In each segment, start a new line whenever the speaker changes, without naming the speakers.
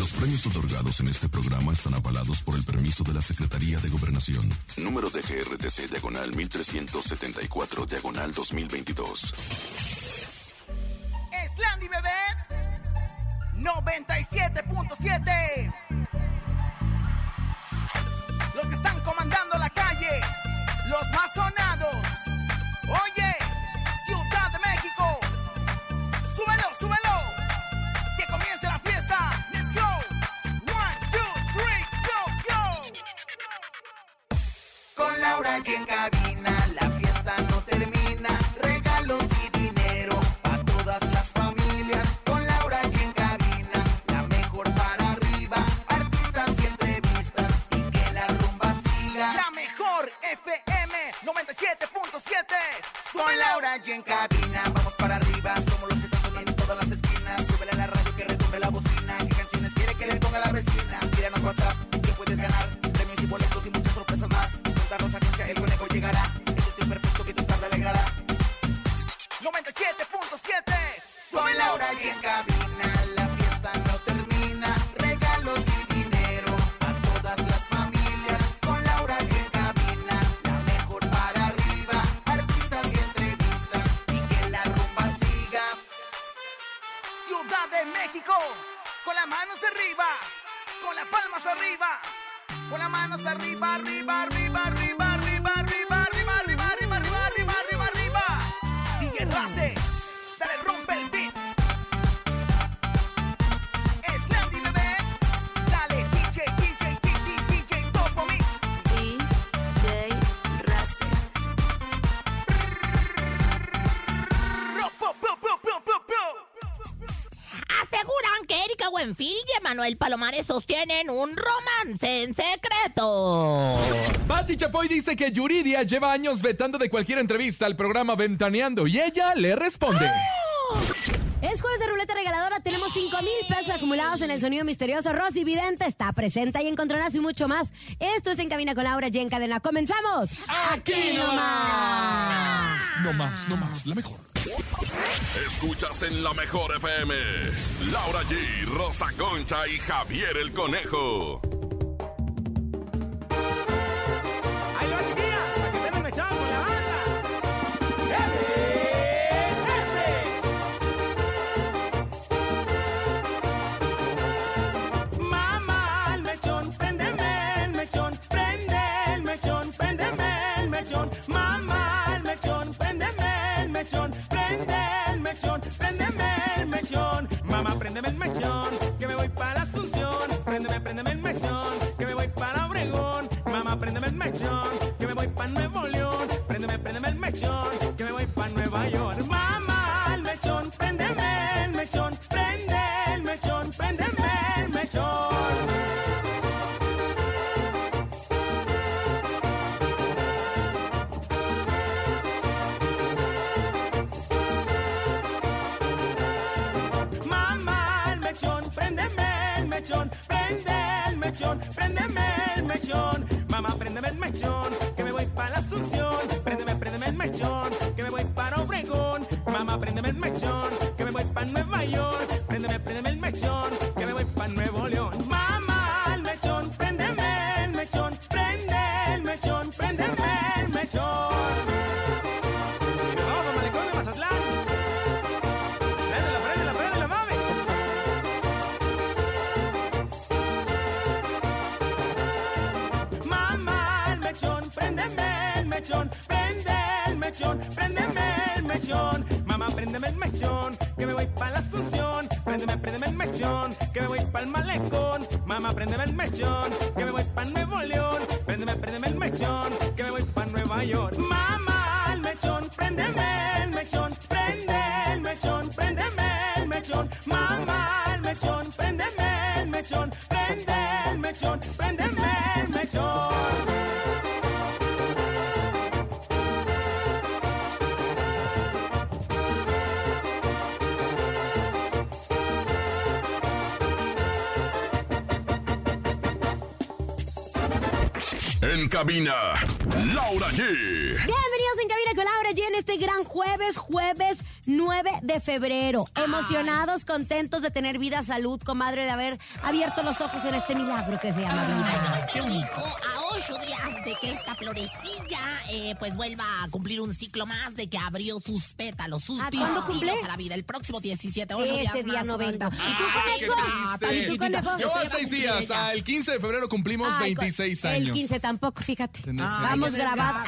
Los premios otorgados en este programa están avalados por el permiso de la Secretaría de Gobernación. Número de GRTC Diagonal 1374 Diagonal 2022.
Landy Bebé 97.7 Los que están comandando la calle, los más Laura y en cabina, la fiesta no termina. Regalos y dinero para todas las familias. Con Laura y en cabina, la mejor para arriba. Artistas y entrevistas y que la rumba siga. La mejor FM 97.7. Con Laura y en cabina, Race, dale rompe el beat. Bebé, dale DJ, DJ, DJ, DJ, Topo Mix.
DJ
po.
Aseguran que Erika Buenfil y Emanuel Palomares sostienen un romance en secreto.
Patti Chapoy dice que Yuridia lleva años vetando de cualquier entrevista al programa Ventaneando y ella le responde.
Es jueves de ruleta regaladora. Tenemos 5 mil pesos acumulados en el sonido misterioso. Rosy Vidente está presente y encontrarás y mucho más. Esto es En Cabina con Laura y en Cadena. ¡Comenzamos! ¡Aquí nomás!
No más, no más, la mejor.
Escuchas en la mejor FM. Laura G, Rosa Concha y Javier el Conejo.
make your que me voy para el malecón. Mamá, préndeme el mechón, que me voy para Nuevo León.
Cabina, Laura G.
Bienvenidos en Cabina con Laura y en este gran jueves, jueves 9 de febrero. Emocionados, contentos de tener vida, salud, comadre, de haber abierto los ojos en este milagro que se llama vida.
Qué a ocho días de que esta florecilla eh, pues vuelva a cumplir un ciclo más de que abrió sus pétalos, sus
¿Ah, cuándo
pistillos
cumple?
a la vida. El próximo 17, ocho días
día
más,
no vengo. ¿Y tú, conejo?
Yo a seis días, al 15 de febrero cumplimos
Ay,
26
con-
años.
El 15 tampoco, fíjate. Vamos
desgracia.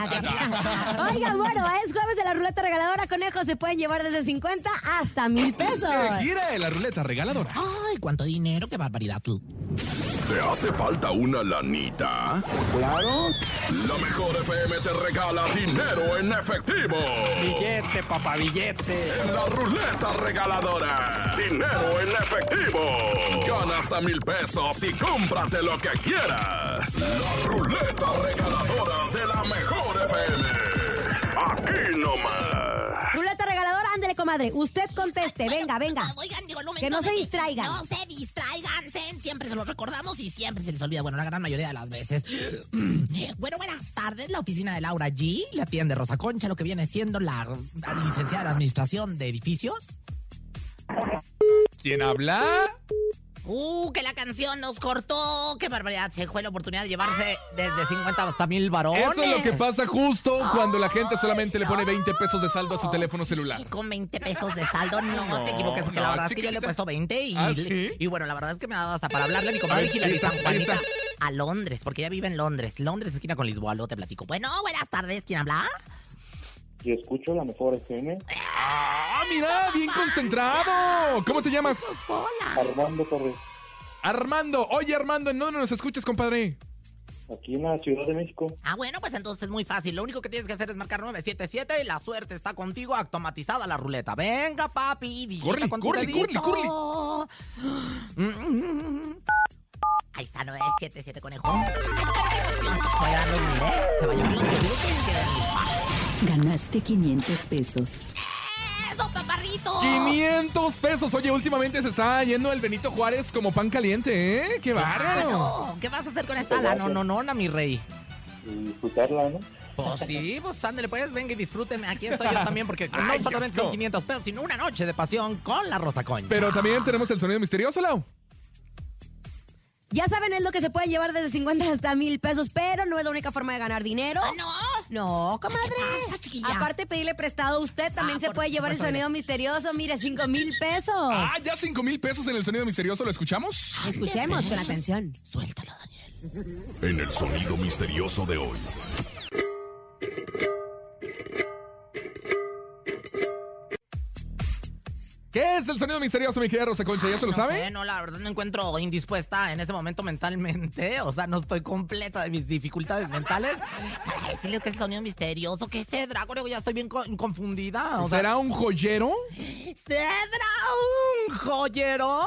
Oigan, bueno, es jueves de la ruleta regaladora. Conejos se pueden llevar desde 50 hasta mil pesos.
Que gire la ruleta regaladora.
Ay, cuánto dinero, qué barbaridad tú.
¿Te hace falta una lanita?
Claro,
La mejor FM te regala dinero en efectivo.
billete, papá, billete.
En la ruleta regaladora. Dinero en efectivo. Gana hasta mil pesos y cómprate lo que quieras. La ruleta regaladora de la mejor FM. Aquí nomás.
Ruleta regaladora, comadre. Usted conteste. Venga, venga.
Oigan, digo, el momento
Que no
de
se distraigan.
No se distraigan, Zen. siempre se los recordamos y siempre se les olvida, bueno, la gran mayoría de las veces. Bueno, buenas tardes, la oficina de Laura G, la tienda de Rosa Concha, lo que viene siendo la licenciada en administración de edificios.
¿Quién habla?
Uh, que la canción nos cortó. Qué barbaridad. Se fue la oportunidad de llevarse desde 50 hasta mil varones.
Eso es lo que pasa justo cuando la gente solamente le pone 20 pesos de saldo a su teléfono celular.
Con 20 pesos de saldo, no, te equivoques, porque
no,
la verdad es que yo le he puesto 20 y,
¿Ah, sí?
y bueno, la verdad es que me ha dado hasta para hablarle a mi comadre Hilary San Juanita a Londres, porque ella vive en Londres. Londres, esquina con Lisboa, luego te platico. Bueno, buenas tardes, ¿quién habla?
Y escucho la mejor FM.
¡Ah, mira! ¡Bien concentrado! ¿Cómo te llamas?
Armando Torres,
Armando. Oye, Armando, ¿en dónde nos escuchas, compadre?
aquí en la Ciudad de México.
Ah, bueno, pues entonces es muy fácil. Lo único que tienes que hacer es marcar 977 y la suerte está contigo, automatizada la ruleta. Venga, papi, digita
Córrele,
con tu
córrele,
dedito.
córrele,
Mm. Ahí está, 977, conejo. Se va a llevar.
Ganaste 500 pesos.
¡Eso, paparrito!
500 pesos. Oye, últimamente se está yendo el Benito Juárez como pan caliente, ¿eh? ¡Qué bárbaro!
Claro. ¿Qué vas a hacer con esta la no, no, no, mi rey?
Disfrutarla, ¿no?
Pues sí, pues ándale, pues venga y disfrúteme. Aquí estoy yo también, porque
Ay,
no
Dios
solamente son 500 pesos, sino una noche de pasión con la Rosa Concha.
Pero también tenemos el sonido misterioso, Lau.
Ya saben, es lo que se pueden llevar desde 50 hasta mil pesos, pero no es la única forma de ganar dinero.
¡Ah, no!
No, comadre.
¿Qué pasa, chiquilla?
Aparte, pedirle prestado a usted también
Ah,
se puede llevar el sonido misterioso. Mire, 5 mil pesos.
Ah, ya 5 mil pesos en el sonido misterioso. ¿Lo escuchamos?
Escuchemos con atención.
Suéltalo, Daniel.
En el sonido misterioso de hoy.
¿Qué es el sonido misterioso, mi querida Rosa Concha? ¿Ya se lo
no
sabe?
sé, no, la verdad me encuentro indispuesta en ese momento mentalmente. O sea, no estoy completa de mis dificultades mentales. Para decirles que es el sonido misterioso. ¿Qué es Cedra? Ya estoy bien co- confundida. O sea,
¿Será un joyero?
¿Cedra un joyero?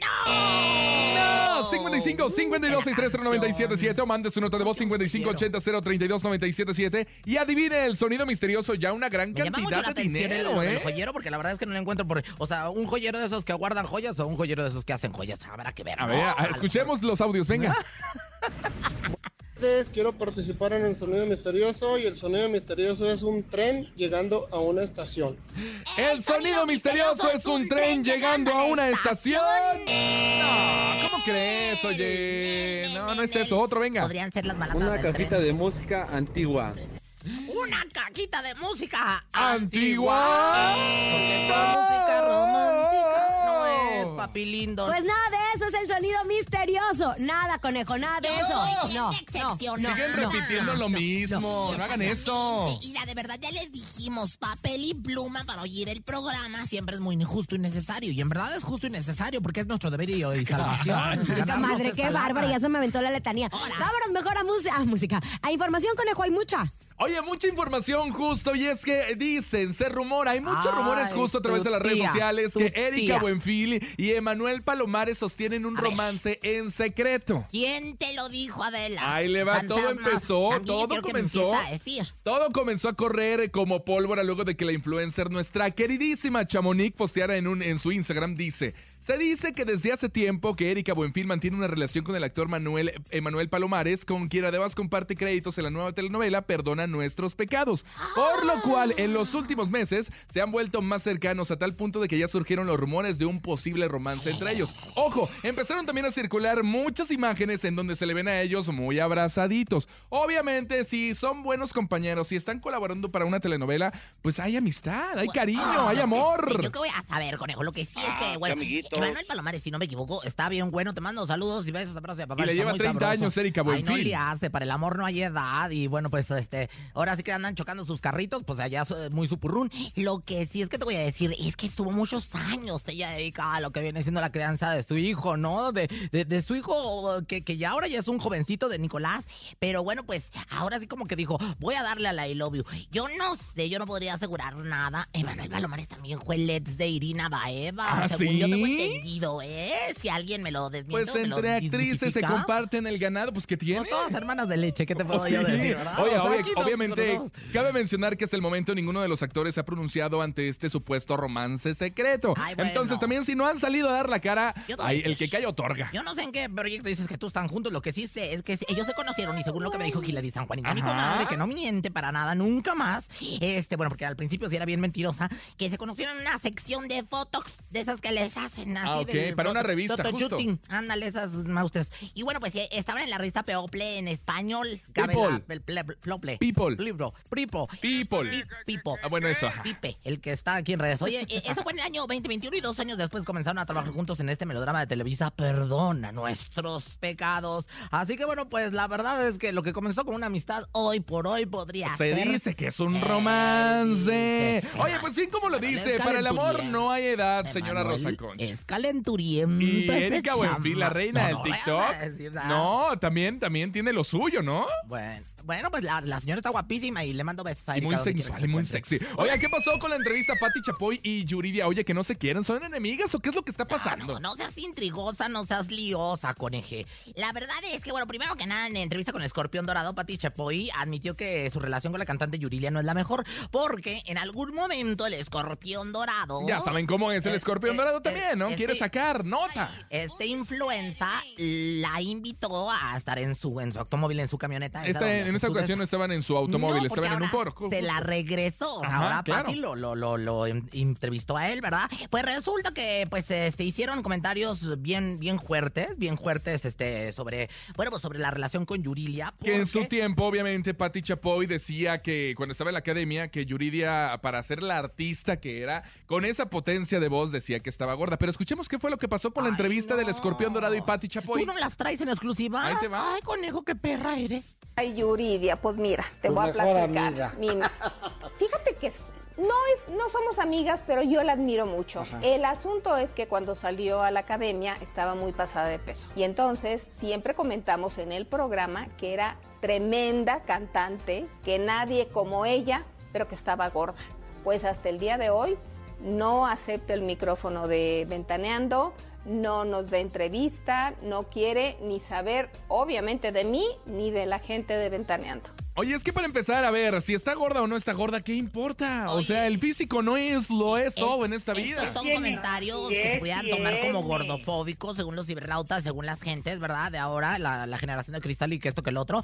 No, 55 52 630 977 o mande su nota de voz 55 80 032 977 y adivine el sonido misterioso ya una gran
Me llama mucho
cantidad
la
de
atención el,
dinero,
del
¿eh?
joyero porque la verdad es que no lo encuentro por... O sea, un joyero de esos que guardan joyas o un joyero de esos que hacen joyas. Habrá que ver.
A
¿no?
ver, a-
A lo
escuchemos los audios, venga.
Quiero participar en el sonido misterioso y el sonido misterioso es un tren llegando a una estación.
El sonido misterioso es un tren llegando a una estación. No, ¿cómo crees, oye? No, no es eso, otro, venga.
Podrían ser las baladas
Una
del
cajita
tren.
de música antigua.
Una cajita de música
Antigua.
Porque música romántica papi lindo.
Pues nada de eso es el sonido misterioso. Nada, conejo, nada de eso. No, no, no,
Siguen repitiendo lo mismo. No hagan eso.
Mira, de verdad ya les dijimos, papel y pluma para oír el programa siempre es muy justo y necesario. Y en verdad es justo y necesario porque es nuestro deber y, y salvación.
Madre, qué bárbara, ya se me aventó la letanía. Vámonos mejor a, música, a música. A información, conejo, hay mucha.
Oye, mucha información justo y es que dicen, se rumora, hay muchos
Ay,
rumores justo a través de las redes sociales que Erika
tía.
Buenfil y Emanuel Palomares sostienen un
A ver.
romance en secreto.
¿Quién te lo dijo, Adela?
Ahí le va,
San
todo
Sasma,
empezó,
también
todo comenzó.
a decir.
Todo comenzó a correr como pólvora luego de que la influencer, nuestra queridísima Chamonix, posteara en, un, en su Instagram, dice, Se dice que desde hace tiempo que Erika Buenfil mantiene una relación con el actor Manuel Emanuel Palomares, con quien además comparte créditos en la nueva telenovela Perdona nuestros pecados. Por lo cual, en los últimos meses se han vuelto más cercanos a tal punto de que ya surgieron los rumores de un posible romance entre ellos. Ojo, empezaron también a circular muchas imágenes en donde se le ven a ellos muy abrazaditos. Obviamente, si son buenos compañeros y están colaborando para una telenovela, pues hay amistad, hay cariño,
Ah,
hay
que
amor.
yo qué voy a saber, conejo. Lo que sí es
Ah,
que, bueno, Emanuel Palomares, si no me equivoco, está bien bueno. Te mando saludos y besos, abrazos y papá.
Y le lleva
muy
30
sabroso.
años, Erika
Ay, no
Buenfil.
le hace, para el amor no hay edad. Y bueno, pues este, ahora sí que andan chocando sus carritos, pues allá muy supurrún. Lo que sí es que te voy a decir es que estuvo muchos años ella dedicada a lo que viene siendo la crianza de su hijo, ¿no? De, de, de su hijo, que, que ya ahora ya es un jovencito de Nicolás. Pero bueno, pues ahora sí como que dijo, voy a darle a la I love you. Yo no sé, yo no podría asegurar nada. Emanuel Palomares también fue Let's de Irina Baeva.
¿Ah,
según yo tengo
sí?
Entendido, ¿eh? Si alguien me lo desmiente
Pues entre actrices se comparten el ganado, pues ¿qué tiene?
Pues todas hermanas de leche, ¿qué te puedo
Oh,
yo
sí.
decir, verdad?
Oye,
O sea,
obvia-
aquí nos
obviamente, cabe mencionar que hasta el momento ninguno de los actores se ha pronunciado ante este supuesto romance secreto.
Ay, bueno.
Entonces, también si no han salido a dar la cara, el que cae otorga.
Yo no sé en qué proyecto dices que tú están juntos. Lo que sí sé es que ellos se conocieron y según lo que me dijo Hilary San Juanita, mi comadre, que no miente para nada, nunca más. Este, bueno, porque al principio sí era bien mentirosa, que se conocieron en una sección de fotos de esas que les hacen así.
Ah, ok,
del
para una revista,
photoshooting. Ándale, esas maustres. Y bueno, pues eh, estaban en la revista People en español.
People. People. People.
Pi- Pipo.
Ah, bueno, eso.
Pipe, el que está aquí en redes. Oye, eh, eso fue en el año 2021 y dos años después comenzaron a trabajar juntos en este melodrama de Televisa, Perdona nuestros pecados. Así que bueno, pues la verdad es que lo que comenzó con una amistad, hoy por hoy podría
Se
ser...
dice que es un romance.
dice.
Oye, pues bien como lo dice, para el amor no hay edad, señora Rosa Concha.
Es calenturiento
Y
ese
Erika Buenfil, la reina
No,
del
no
TikTok. No, también, también tiene lo suyo, ¿no?
Bueno, bueno, pues la, la señora está guapísima y le mando besos a
Y
Erika
muy
quiera que
sensual
se
y muy sexy. Oye, ¿qué pasó con la entrevista Patti Chapoy y Yuridia? Oye, que no se quieren, ¿son enemigas o qué es lo que está pasando?
No, no seas intrigosa, no seas liosa, coneje. La verdad es que, bueno, primero que nada, en entrevista con el Escorpión Dorado, Pati Chapoy admitió que su relación con la cantante Yuridia no es la mejor, porque en algún momento el Escorpión Dorado...
Ya saben cómo es el
Eh,
escorpión
eh,
dorado
eh,
también, ¿no?
este-
Quiere sacar nota.
Este influenza la invitó a estar en su, en su automóvil, en su camioneta. esa
en esta ocasión no estaban en su automóvil,
no,
estaban en un foro.
Se la regresó. O sea,
Ajá,
ahora
claro.
Pati lo, lo, lo, lo en- entrevistó a él, ¿verdad? Pues resulta que pues este hicieron comentarios bien, bien fuertes, bien fuertes, este, sobre, bueno, pues sobre la relación con Yurilia.
Que en su tiempo, obviamente, Patti Chapoy decía que cuando estaba en la academia, que Yuridia, para ser la artista que era, con esa potencia de voz decía que estaba gorda. Pero escuchemos qué fue lo que pasó con la
Ay,
entrevista del escorpión dorado y Patti Chapoy.
¿Tú no las traes en exclusiva?
Ahí te va.
Ay, conejo, qué perra eres.
Ay, Yuridia, pues mira, te
Tu
voy a platicar.
amiga.
Fíjate que no es, no somos amigas, pero yo la admiro mucho. El asunto es que cuando salió a la academia estaba muy pasada de peso. Y entonces siempre comentamos en el programa que era tremenda cantante, que nadie como ella, pero que estaba gorda. Pues hasta el día de hoy no acepta el micrófono de Ventaneando, no nos da entrevista, no quiere ni saber, obviamente, de mí ni de la gente de Ventaneando.
Oye, es que para empezar, a ver, si está gorda o no está gorda, ¿qué importa? o sea, el físico no es lo es todo en esta vida.
Estos son comentarios que se pudieran tomar como gordofóbicos según los ciberrautas, según las gentes, ¿verdad? De ahora, la, la generación de cristal y que esto que el otro.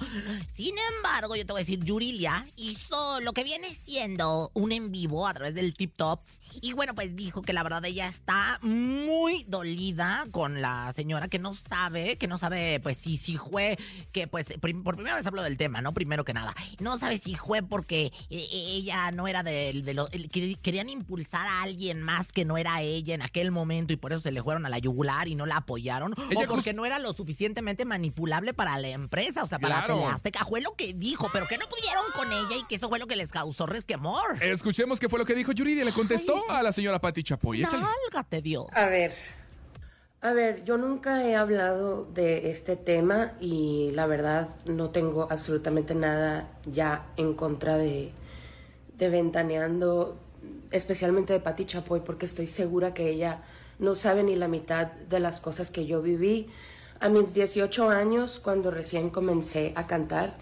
Sin embargo, yo te voy a decir, Yurilia hizo lo que viene siendo un en vivo a través del Tip Tops. Y bueno, pues dijo que la verdad ella está muy dolida con la señora que no sabe, que no sabe, pues si, si fue, que pues prim- por primera vez hablo del tema, ¿no? Primero que nada. No sabe si fue porque eh, ella no era de, de los... Querían impulsar a alguien más que no era ella en aquel momento y por eso se le fueron a la yugular y no la apoyaron.
Ella
o porque
just-
no era lo suficientemente manipulable para la empresa, o sea, para
Claro.
Teleazteca. Fue lo que dijo, pero que no pudieron con ella y que eso fue lo que les causó resquemor.
Escuchemos qué fue lo que dijo Yuridia. Le contestó a la señora Patti Chapoy.
Nálgate, Dios.
A ver, a ver, yo nunca he hablado de este tema y la verdad no tengo absolutamente nada ya en contra de, de Ventaneando, especialmente de Pati Chapoy, porque estoy segura que ella no sabe ni la mitad de las cosas que yo viví a mis 18 años cuando recién comencé a cantar.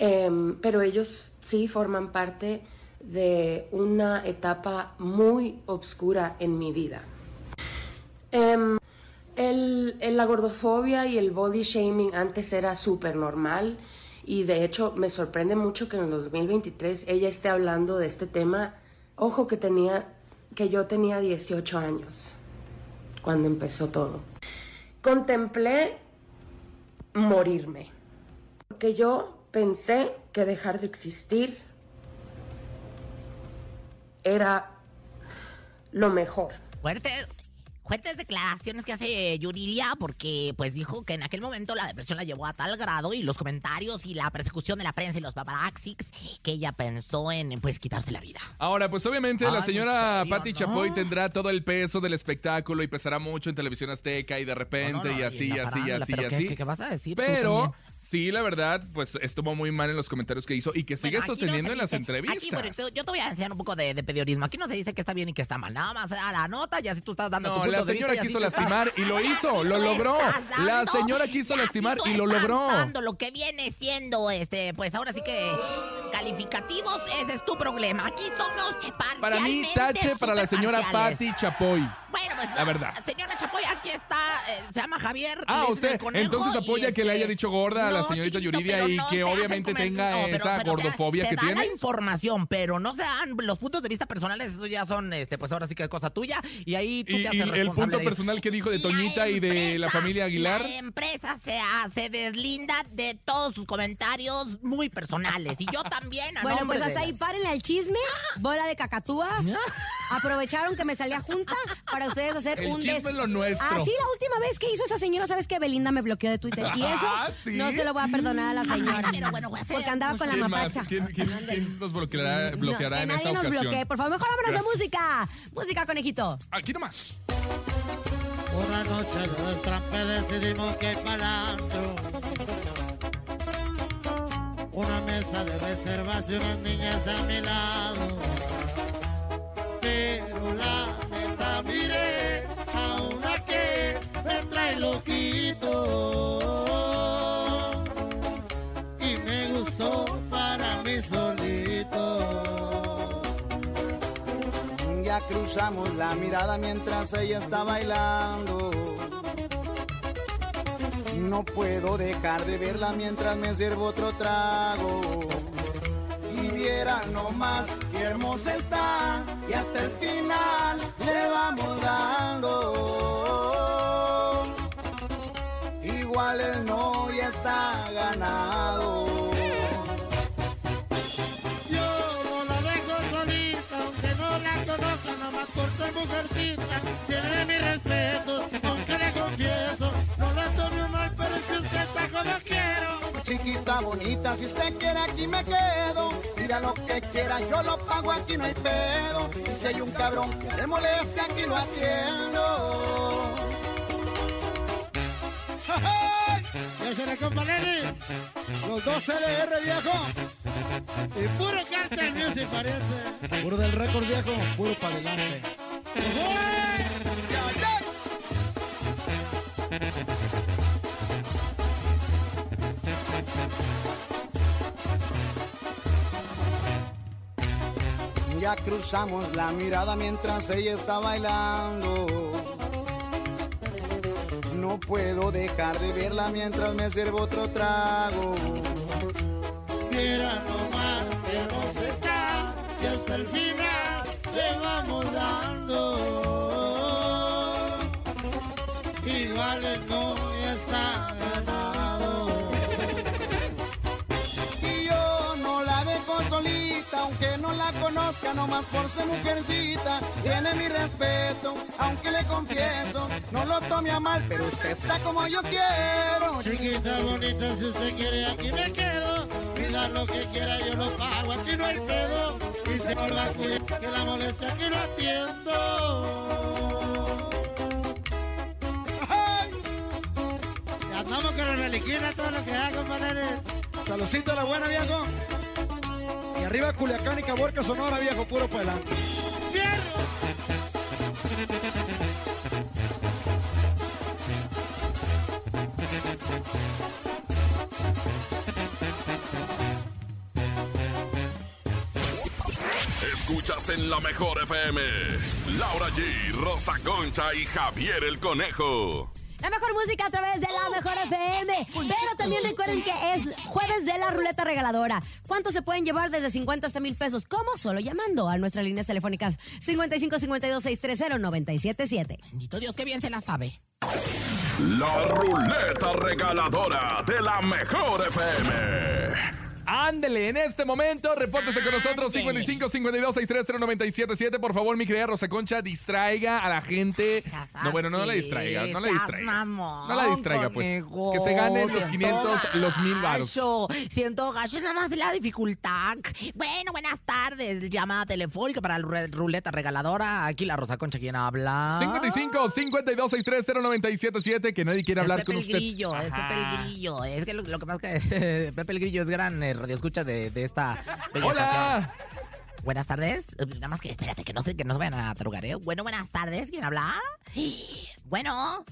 Em, pero ellos sí forman parte de una etapa muy oscura en mi vida. Em, el, el- la gordofobia y el body shaming antes era súper normal y de hecho me sorprende mucho que en el 2023 ella esté hablando de este tema. Ojo que tenía, que yo tenía 18 años cuando empezó todo. Contemplé morirme, porque yo pensé que dejar de existir era lo mejor.
Fuertes, fuertes declaraciones que hace Yuridia porque pues dijo que en aquel momento la depresión la llevó a tal grado y los comentarios y la persecución de la prensa y los paparazzis que ella pensó en pues quitarse la vida.
Ahora, pues obviamente la señora
¿en serio,
Patti
no?
Chapoy tendrá todo el peso del espectáculo y pesará mucho en televisión azteca y de repente
No, no, no,
y
y
así,
la
así,
farándula,
así,
¿qué-
así.
qué- qué vas a decir
Pero? Sí, la verdad, pues estuvo muy mal en los comentarios que hizo y que sigue
Bueno, aquí no
sosteniendo en las entrevistas.
Aquí, bueno, yo- te voy a enseñar un poco de, de periodismo. Aquí no se dice que está bien y que está mal. Nada más a la nota, ya si tú estás dando tu
No,
punto
la
de vista
señora quiso
estás-
lastimar y lo hizo, lo logró. La señora quiso lastimar y lo logró.
dando lo que viene siendo, este, pues ahora sí que calificativos, ese es tu problema. Aquí somos parcialmente
Para mí, tache para la señora. Patti Chapoy.
Bueno, pues,
La verdad.
señora Chapoy, aquí está, eh, se llama Javier.
Ah, usted entonces apoya que le
este-
haya dicho gorda a la señorita
chiquito,
Yuridia y
no
que
se
obviamente
comer-
tenga
no, pero-
esa
pero, o sea,
gordofobia
se
que
da
tiene.
la información, pero no se dan los puntos de vista personales, eso ya son, este, pues ahora sí que es cosa tuya, y ahí tú
Y,
te
y
haces
el
responsable
punto
de ello.
personal que dijo de Toñita y de la familia Aguilar.
La empresa se, hace deslinda de todos sus comentarios muy personales, y yo también, a
Bueno, pues hasta ahí párenle al chisme, bola de cacatúas. Aprovecharon que me salía junta para ustedes hacer
El
un
chisme
des-
es lo nuestro.
Así la última vez que hizo esa señora, ¿sabes qué? Belinda me bloqueó de Twitter. Y eso
Ah, ¿sí?
no se lo voy a perdonar a la señora.
pero bueno, voy a hacer
porque andaba con la
¿Quién más?
mapacha.
¿Quién, quién- quién nos bloqueará,
No,
bloqueará
que
en
nadie
esta
nos
ocasión?
bloquee. Por favor, mejor vámonos de música. Música, conejito.
Aquí nomás.
Una noche de destrampe decidimos que palantro. Una mesa de reservaciones, niñas a mi lado. Pero la neta miré a una que me trae loquito.
Cruzamos la mirada mientras ella está bailando. No puedo dejar de verla mientras me sirvo otro trago. Y viera nomás qué hermosa está. Y hasta el final le vamos dando. Igual el no ya está ganado.
Conozca, nomás por ser mujercita. Tiene mi respeto, aunque le confieso, no la tome mal, pero es que usted está como quiero.
Chiquita bonita, si usted quiere aquí me quedo. Mira lo que quiera, yo lo pago, aquí no hay pedo. Y si hay un cabrón que le moleste, aquí lo atiendo.
Yo se le compa Lenny,
Los dos CDR, viejo.
y puro cartel music parece.
Puro del récord, viejo. Puro para adelante. Ya cruzamos la mirada mientras ella está bailando. Puedo dejar de verla mientras me sirvo otro trago.
Mira nomás que hermosa está, y hasta el final
conozca, nomás por ser mujercita. Tiene mi respeto, aunque le confieso, no lo tome a mal, pero usted está como yo quiero.
Chiquita bonita, si usted quiere aquí me quedo. Pida lo que quiera, yo lo pago, aquí no hay pedo. Y se vuelva a cuidar que la moleste, aquí no atiendo. Ya andamos con la reliquina, todo lo que haga, compadre.
Saludcito a la buena, viejo. Arriba Culiacán y Caborca, Sonora, viejo, puro para adelante.
escuchas en la mejor FM. Laura G, Rosa Concha y Javier el Conejo.
La mejor música a través de la mejor FM. Pero también recuerden que es jueves de la ruleta regaladora. ¿Cuánto se pueden llevar desde 50 hasta mil pesos? ¿Cómo? Solo llamando a nuestras líneas telefónicas 55 52 630 977.
Bendito Dios, qué bien se la sabe.
La ruleta regaladora de la mejor FM.
Ándele, en este momento, repórtese con nosotros 55 52 630 977. Por favor, mi querida Rosa Concha, distraiga a la gente. No, bueno, no la distraiga, no la distraiga. No la distraiga, pues. Que se ganen los
Siento
500, los 1000 varos.
gacho, Siento gacho, es nada más la dificultad. Bueno, buenas tardes. Llamada telefónica para la ru- ruleta regaladora. Aquí la Rosa Concha, ¿quién habla?
55 52 630 977. Que nadie quiere
Es
hablar
Pepe
con
el
usted.
Grillo, es Pepe el Grillo. Es que lo, lo que pasa es que Pepe el Grillo es gran eh, radioescucha de, de esta bella
Hola.
estación. Buenas tardes. Eh, Nada más que espérate, que no sé, que no se vayan a tarugar, ¿eh? Bueno, buenas tardes. ¿Quién habla? Bueno.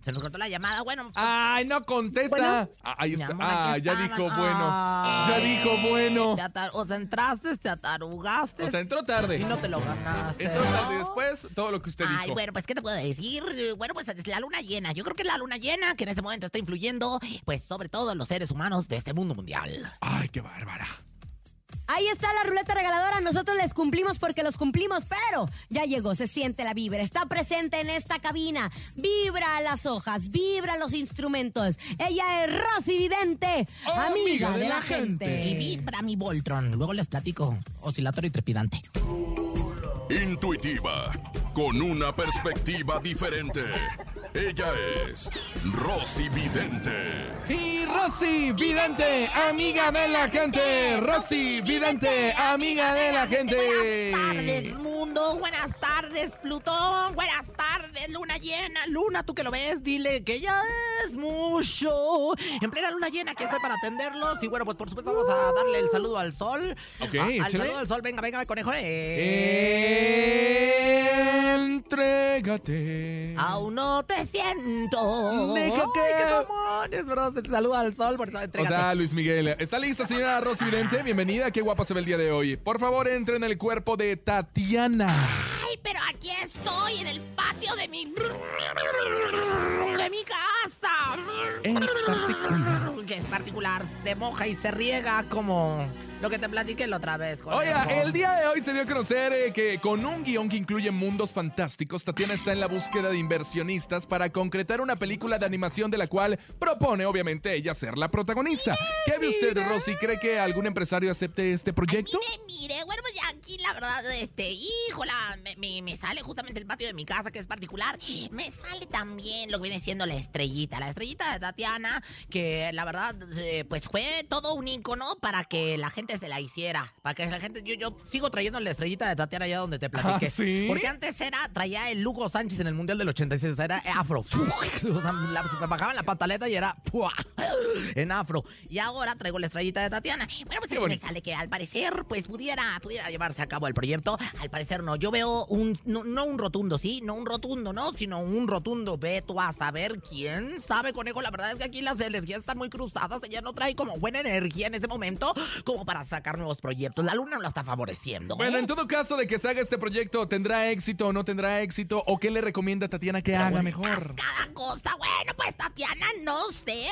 Se nos cortó la llamada. Bueno.
Ay, no contesta.
Bueno.
Ah, ahí está.
amor,
Ah, ya dijo bueno. Ya
Ay.
dijo bueno.
Te atar- o sea, entraste, te atarugaste.
O sea, entró tarde.
Y no te lo ganaste.
Entró tarde
¿no?
después, todo lo que usted
Ay,
dijo.
bueno, pues, ¿qué te puedo decir? Bueno, pues es la luna llena. Yo creo que es la luna llena que en este momento está influyendo, pues, sobre todo en los seres humanos de este mundo mundial.
Ay, qué bárbara.
Ahí está la ruleta regaladora. Nosotros les cumplimos porque los cumplimos, pero ya llegó, se siente la vibra. Está presente en esta cabina. Vibra las hojas, vibra los instrumentos. Ella es Rosy Vidente, amiga, de, la, gente.
Y vibra mi Voltron. Luego les platico. Oscilatorio y trepidante.
Intuitiva, con una perspectiva diferente. Ella es Rosy Vidente.
Y Rosy Vidente, amiga de la gente. Rosy Vidente, amiga de la gente.
Buenas tardes, mundo. Buenas tardes, Plutón. Buenas tardes, luna llena. Luna, tú que lo ves, dile que ya es mucho. En plena luna llena, aquí estoy para atenderlos. Y bueno, pues por supuesto vamos a darle el saludo al sol.
Ok,
A- al
échale.
saludo al sol. Venga, venga, conejo. Eh.
Entrégate.
Aún no te siento.
Deja que-
Ay, qué mamones, bro. Se te saluda al sol, por eso
O
entrégate.
sea, Luis Miguel. ¿Está lista, señora Rosy Vidente? Bienvenida. Qué guapa se ve el día de hoy. Por favor, entre en el cuerpo de Tatiana.
Estoy en el patio de mi. de mi casa.
Es particular.
Que es particular, se moja y se riega como lo que te platiqué la otra vez. conejo.
Oiga, el día de hoy se dio a conocer eh, que con un guion que incluye mundos fantásticos, Tatiana está en la búsqueda de inversionistas para concretar una película de animación de la cual propone, obviamente, ella ser la protagonista. ¿Qué ve usted, Rosy? ¿Cree que algún empresario acepte este proyecto?
Mire, mire, bueno, ya aquí la verdad, este, híjola, me, me- me sale justamente el patio de mi casa, que es particular. Me sale también lo que viene siendo la estrellita, la estrellita de Tatiana, que la verdad, eh, pues fue todo un ícono para que la gente se la hiciera. Para que la gente, yo, yo sigo trayendo la estrellita de Tatiana allá donde te platiqué.
¿Ah, sí?
Porque antes era, traía el Lugo Sánchez en el Mundial del 86, o sea, era afro. O sea, la- se me bajaban la pantaleta y era en afro. Y ahora traigo la estrellita de Tatiana. Bueno, pues me sale que al parecer, pues pudiera, pudiera llevarse a cabo el proyecto. Al parecer no. Yo veo un, no, no un rotundo, ¿sí? No un rotundo, ¿no? Sino un rotundo. Ve tú a saber quién sabe, conejo. La verdad es que aquí las energías están muy cruzadas. Ella no trae como buena energía en este momento como para sacar nuevos proyectos. La luna no la está favoreciendo. ¿eh?
Bueno, en todo caso de que se haga este proyecto, ¿tendrá éxito o no tendrá éxito? ¿O qué le recomienda a Tatiana que haga mejor?
Cada cosa, bueno, pues Tatiana, no sé.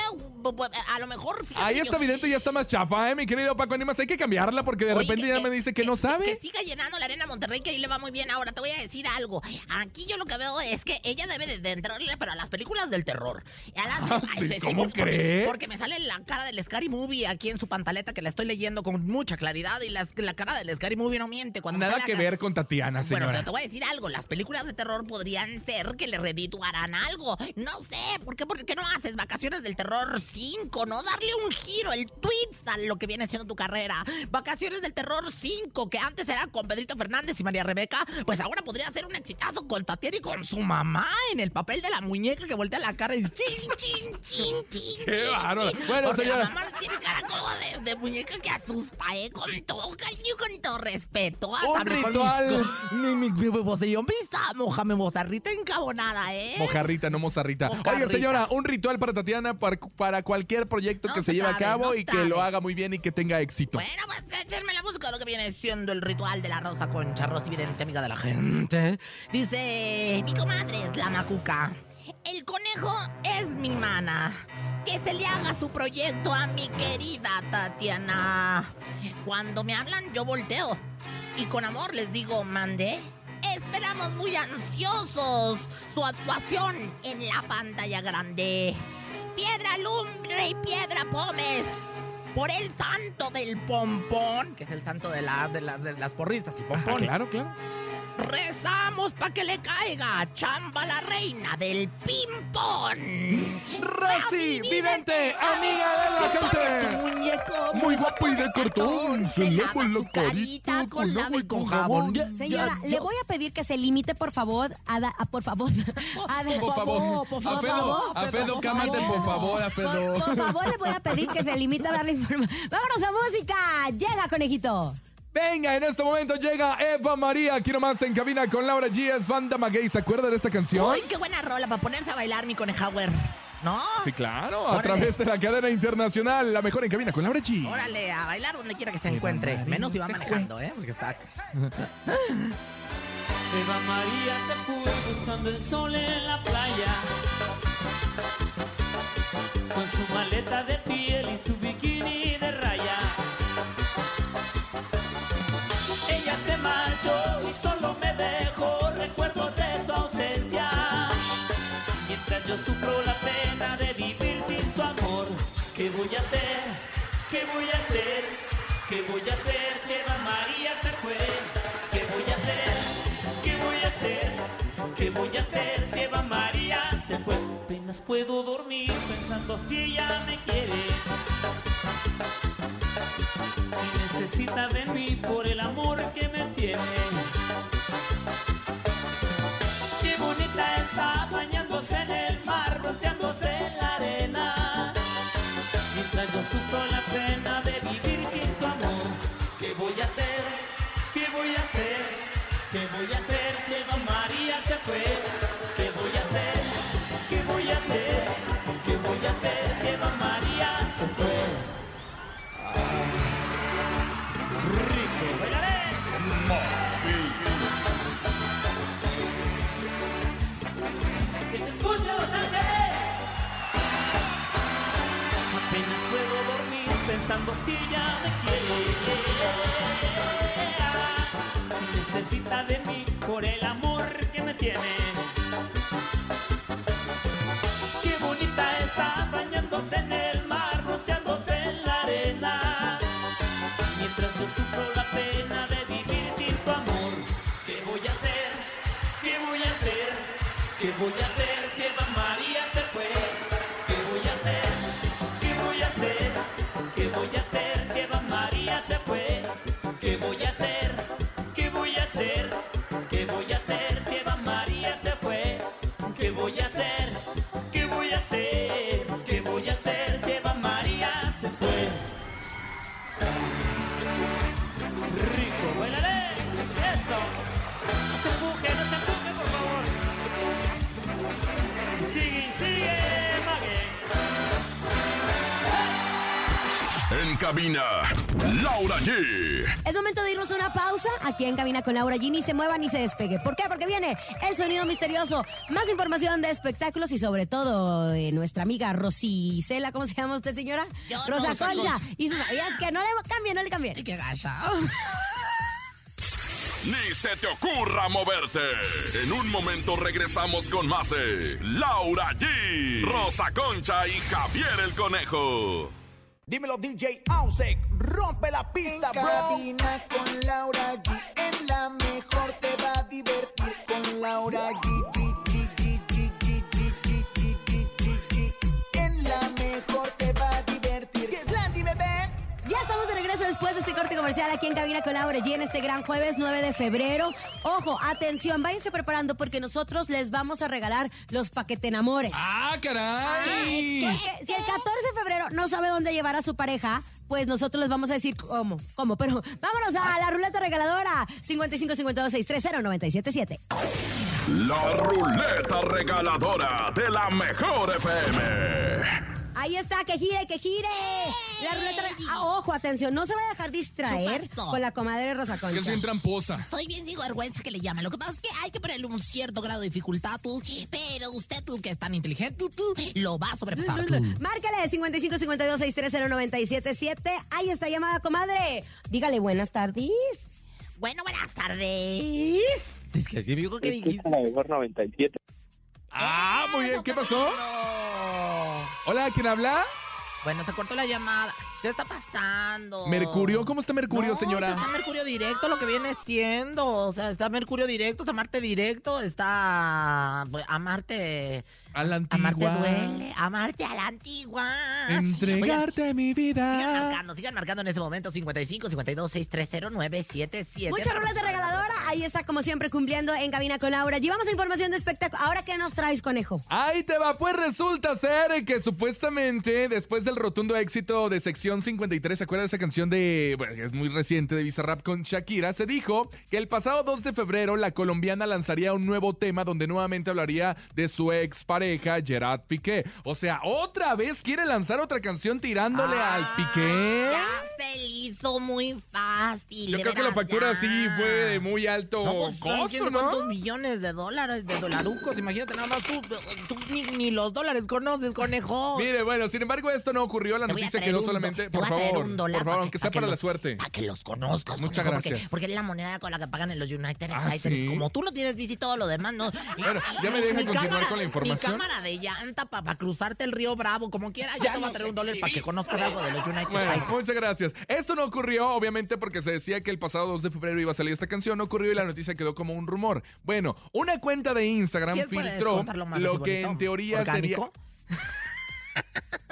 A lo mejor.
Ahí está
yo-
evidente, ya está más chafa, ¿eh, mi querido Paco Animas? Hay que cambiarla porque de
Oye,
repente
que-
ya me dice que no sabe.
Que siga llenando la arena Monterrey, que ahí le va muy bien. Ahora te voy a decir algo. Aquí yo lo que veo es que ella debe de, de entrarle, pero a las películas del terror. A las-
Ah,
Ay,
sí, ¿cómo
porque,
cree?
porque me sale la cara del Scary Movie aquí en su pantaleta que la estoy leyendo con mucha claridad y las- la cara del Scary Movie no miente. Cuando
Nada que ver con Tatiana,
Bueno,
señora.
te, te voy a decir algo. Las películas de terror podrían ser que le redituaran algo. No sé, ¿por qué, por qué no haces Vacaciones del Terror 5? ¿No? Darle un giro, el tweet a lo que viene siendo tu carrera. Vacaciones del Terror 5, que antes era con Pedrito Fernández y María Rebeca, pues ahora podría ser un exitazo con Tatiana y con su mamá en el papel de la muñeca que voltea la cara y chin, chin, chin, chin.
Qué
chin, chin.
Bueno,
Porque
señora.
La mamá tiene cara como de, de muñeca que asusta, ¿eh? Con todo cariño y con todo respeto. Hasta
Un ritual.
co- mi, mi, mi, mi bocellón pisa, mojame mozarrita encabonada, ¿eh?
Mojarrita, no mozarrita. Oiga, señora, un ritual para Tatiana para, para cualquier proyecto
No
que se lleve a cabo
no
y que lo haga muy bien y que tenga éxito.
Bueno, pues échenme la música, lo que viene siendo el ritual de la rosa concha, Rosy Vidente, amiga de la gente. Dice, mi comadre es la macuca. El conejo es mi mana. Que se le haga su proyecto a mi querida Tatiana. Cuando me hablan, yo volteo. Y con amor les digo, mande. Esperamos muy ansiosos su actuación en la pantalla grande. Piedra lumbre y piedra pomes. Por el santo del pompón, que es el santo de, la- de las, de las porristas y
Ah,
pompón.
claro, claro.
Rezamos para que le caiga chamba la reina del ping-pong.
Rosy Vidente, amiga de la gente.
muñeco
Muy guapo y de cartón. Se lava la carita
con agua y con jabón. Ya-
Señora,
ya-
le voy a pedir que se limite, por favor, a da- a- por favor, a da-
Por favor,
por
a
favor,
Fedo, a
Fedo,
Fedo,
por
cámate,
favor.
por favor, a Fedo.
Por, por favor, le voy a pedir que se limite a darle información. ¡Vámonos a música! ¡Llega, conejito!
Venga, en este momento llega Eva María, aquí nomás en cabina con Laura G. Es Banda Maguey. ¿Se acuerda de esta canción?
Uy, qué buena rola para ponerse a bailar mi conejauer. ¿No?
Sí, claro, a
Órale.
través de la cadena internacional, la mejor en cabina con Laura G.
Órale, a bailar donde quiera que se encuentre. Menos si va manejando, ¿eh? Porque está...
Eva María se fue buscando el sol en la playa Con su maleta de puedo dormir pensando si ella me quiere. Y necesita de mí por el amor que me tiene. Qué bonita está bañándose en el mar, rociándose en la arena. Mientras yo sufro la pena de vivir sin su amor. ¿Qué voy a hacer? ¿Qué voy a hacer? ¿Qué voy a hacer si Eva María se fue? ¿Qué voy a hacer si Eva María se fue? Rico, bailaré. Que se escuche Los Ángeles. Apenas puedo dormir pensando si ya me quiere. Si necesita de mí por el amor que me tiene. En
cabina, Laura G.
Es momento de irnos a una pausa aquí en Cabina con Laura G. Ni se mueva ni se despegue. ¿Por qué? Porque viene el sonido misterioso. Más información de espectáculos y sobre todo eh, nuestra amiga Rosy Cela. ¿Cómo se llama usted, señora?
Yo,
Rosa Concha. Y sus amigas que no le cambien, no le cambien.
¡Qué gacha!
Ni se te ocurra moverte. En un momento regresamos con más de Laura G, Rosa Concha y Javier el Conejo.
Dímelo DJ Ausek, rompe la pista,
En
bro.
cabina con Laura G. En la mejor te va a divertir con Laura G.
comercial aquí en Cabina con Laura G en este gran jueves 9 de febrero. Ojo, atención, váyanse preparando porque nosotros les vamos a regalar los paquetenamores.
¡Ah, caray!
Porque si el 14 de febrero no sabe dónde llevar a su pareja, pues nosotros les vamos a decir cómo, cómo. Pero vámonos a la ruleta regaladora 55 52 630 977.
La ruleta regaladora de la mejor FM.
Ahí está, que gire, que gire. La ruleta. Ah, ojo, atención, no se va a dejar distraer con la comadre Rosa
Que
Concha.
es bien tramposa.
Soy bien vergüenza que le llaman. Lo que pasa es que hay que ponerle un cierto grado de dificultad, tú. Pero usted, tú, que es tan inteligente, tú, tú, lo va a sobrepasar, tú.
Márcale 55 52 630 977. Ahí está llamada, comadre. Dígale buenas tardes.
Bueno, buenas tardes. Es que así me dijo que dijiste.
la mejor 97.
Ah, muy bien. ¿Qué pasó? Hola, ¿quién habla?
Bueno, se cortó la llamada. ¿Qué está pasando?
Mercurio. ¿Cómo está Mercurio,
No,
señora?
Está Mercurio directo, lo que viene siendo. O sea, está Mercurio directo, está Marte directo, está. pues, Amarte.
A la
Amarte
antigua.
duele. Amarte a la antigua.
Entregarte mi
Sigan
vida.
marcando, sigan marcando en ese momento 55 52 630 977.
Muchas rolas de regaladora. Ahí está, como siempre, cumpliendo en cabina con Laura. Llevamos información de espectáculo. Ahora, ¿qué nos traes, conejo?
Ahí te va, pues resulta ser que supuestamente después del rotundo éxito de sección 53, ¿se acuerda de esa canción de, bueno, que es muy reciente de Bizarrap con Shakira? Se dijo que el pasado 2 de febrero la colombiana lanzaría un nuevo tema donde nuevamente hablaría de su ex pareja Gerard Piqué. O sea, otra vez quiere lanzar otra canción tirándole al Piqué.
Ya se le hizo muy fácil.
Yo creo que la factura
ya.
sí fue muy alto
No, pues,
costo, ¿no?
cuántos millones de dólares, de dolarucos. Imagínate nada más tú, tú ni, ni los dólares conoces, conejo.
Mire, bueno, sin embargo, esto no ocurrió. La noticia
un do-
solamente.
te
Por favor,
un dólar
por favor,
que-
aunque sea
que
para la suerte.
Para que los conozcas.
Muchas
conejo, porque-
gracias.
Porque, es la moneda con la que pagan en los United
Ah,
States.
¿sí?
Como tú no tienes bici todo lo demás, no.
Bueno, ya me deja continuar
cámara-
con la información.
Ni cámara de llanta para cruzarte el río Bravo, como quieras. Ya te voy a traer un dólar para que conozcas algo de los United
Bueno,
States.
muchas gracias. Esto no ocurrió, obviamente, porque se decía que el pasado 2 de febrero iba a salir esta canción. No ocurrió y la noticia quedó como un rumor. Bueno, una cuenta de Instagram
¿Quieres puedes
filtró lo que en teoría
¿Orgánico?
sería.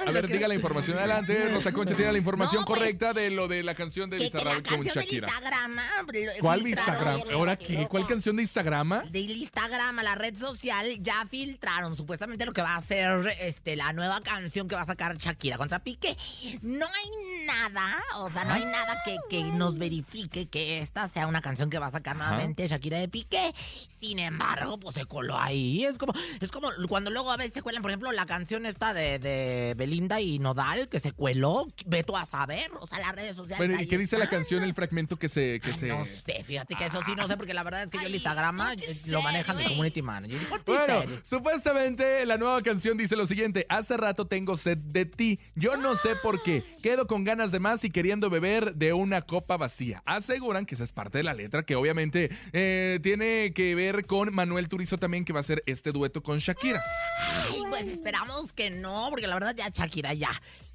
A ver, diga la información adelante. Rosa Concha tiene la información
No, pues,
correcta de lo de la canción de Bizarrap con Shakira.
Instagram. lo-
¿Cuál
filtraron-
Instagram? ¿Ahora qué? ¿Cuál canción de Instagram?
Del Instagram la red social ya filtraron supuestamente lo que va a ser este, la nueva canción que va a sacar Shakira contra Piqué. No hay nada, o sea, no hay nada que, que nos verifique que esta sea una canción que va a sacar nuevamente Shakira de Piqué. Sin embargo, pues se coló ahí. Es como, es como cuando luego a veces se cuelan, por ejemplo, la canción esta de, de Belinda y Nodal, que se cueló. Ve tú a saber, o sea, las redes sociales.
Bueno, ¿y qué dice la canción, el fragmento que se... Que se...
No sé, fíjate que eso sí no sé, porque la verdad es que yo el Instagram eh, lo maneja mi community manager.
Bueno,
serio.
supuestamente la nueva canción dice lo siguiente: Hace rato tengo sed de ti. Yo no sé por qué. Quedo con ganas de más y queriendo beber de una copa vacía. Aseguran que esa es parte de la letra, que obviamente eh, tiene que ver con Manuel Turizo también, que va a hacer este dueto con Shakira.
Ay, pues esperamos que no, porque la verdad ya Shakira ya.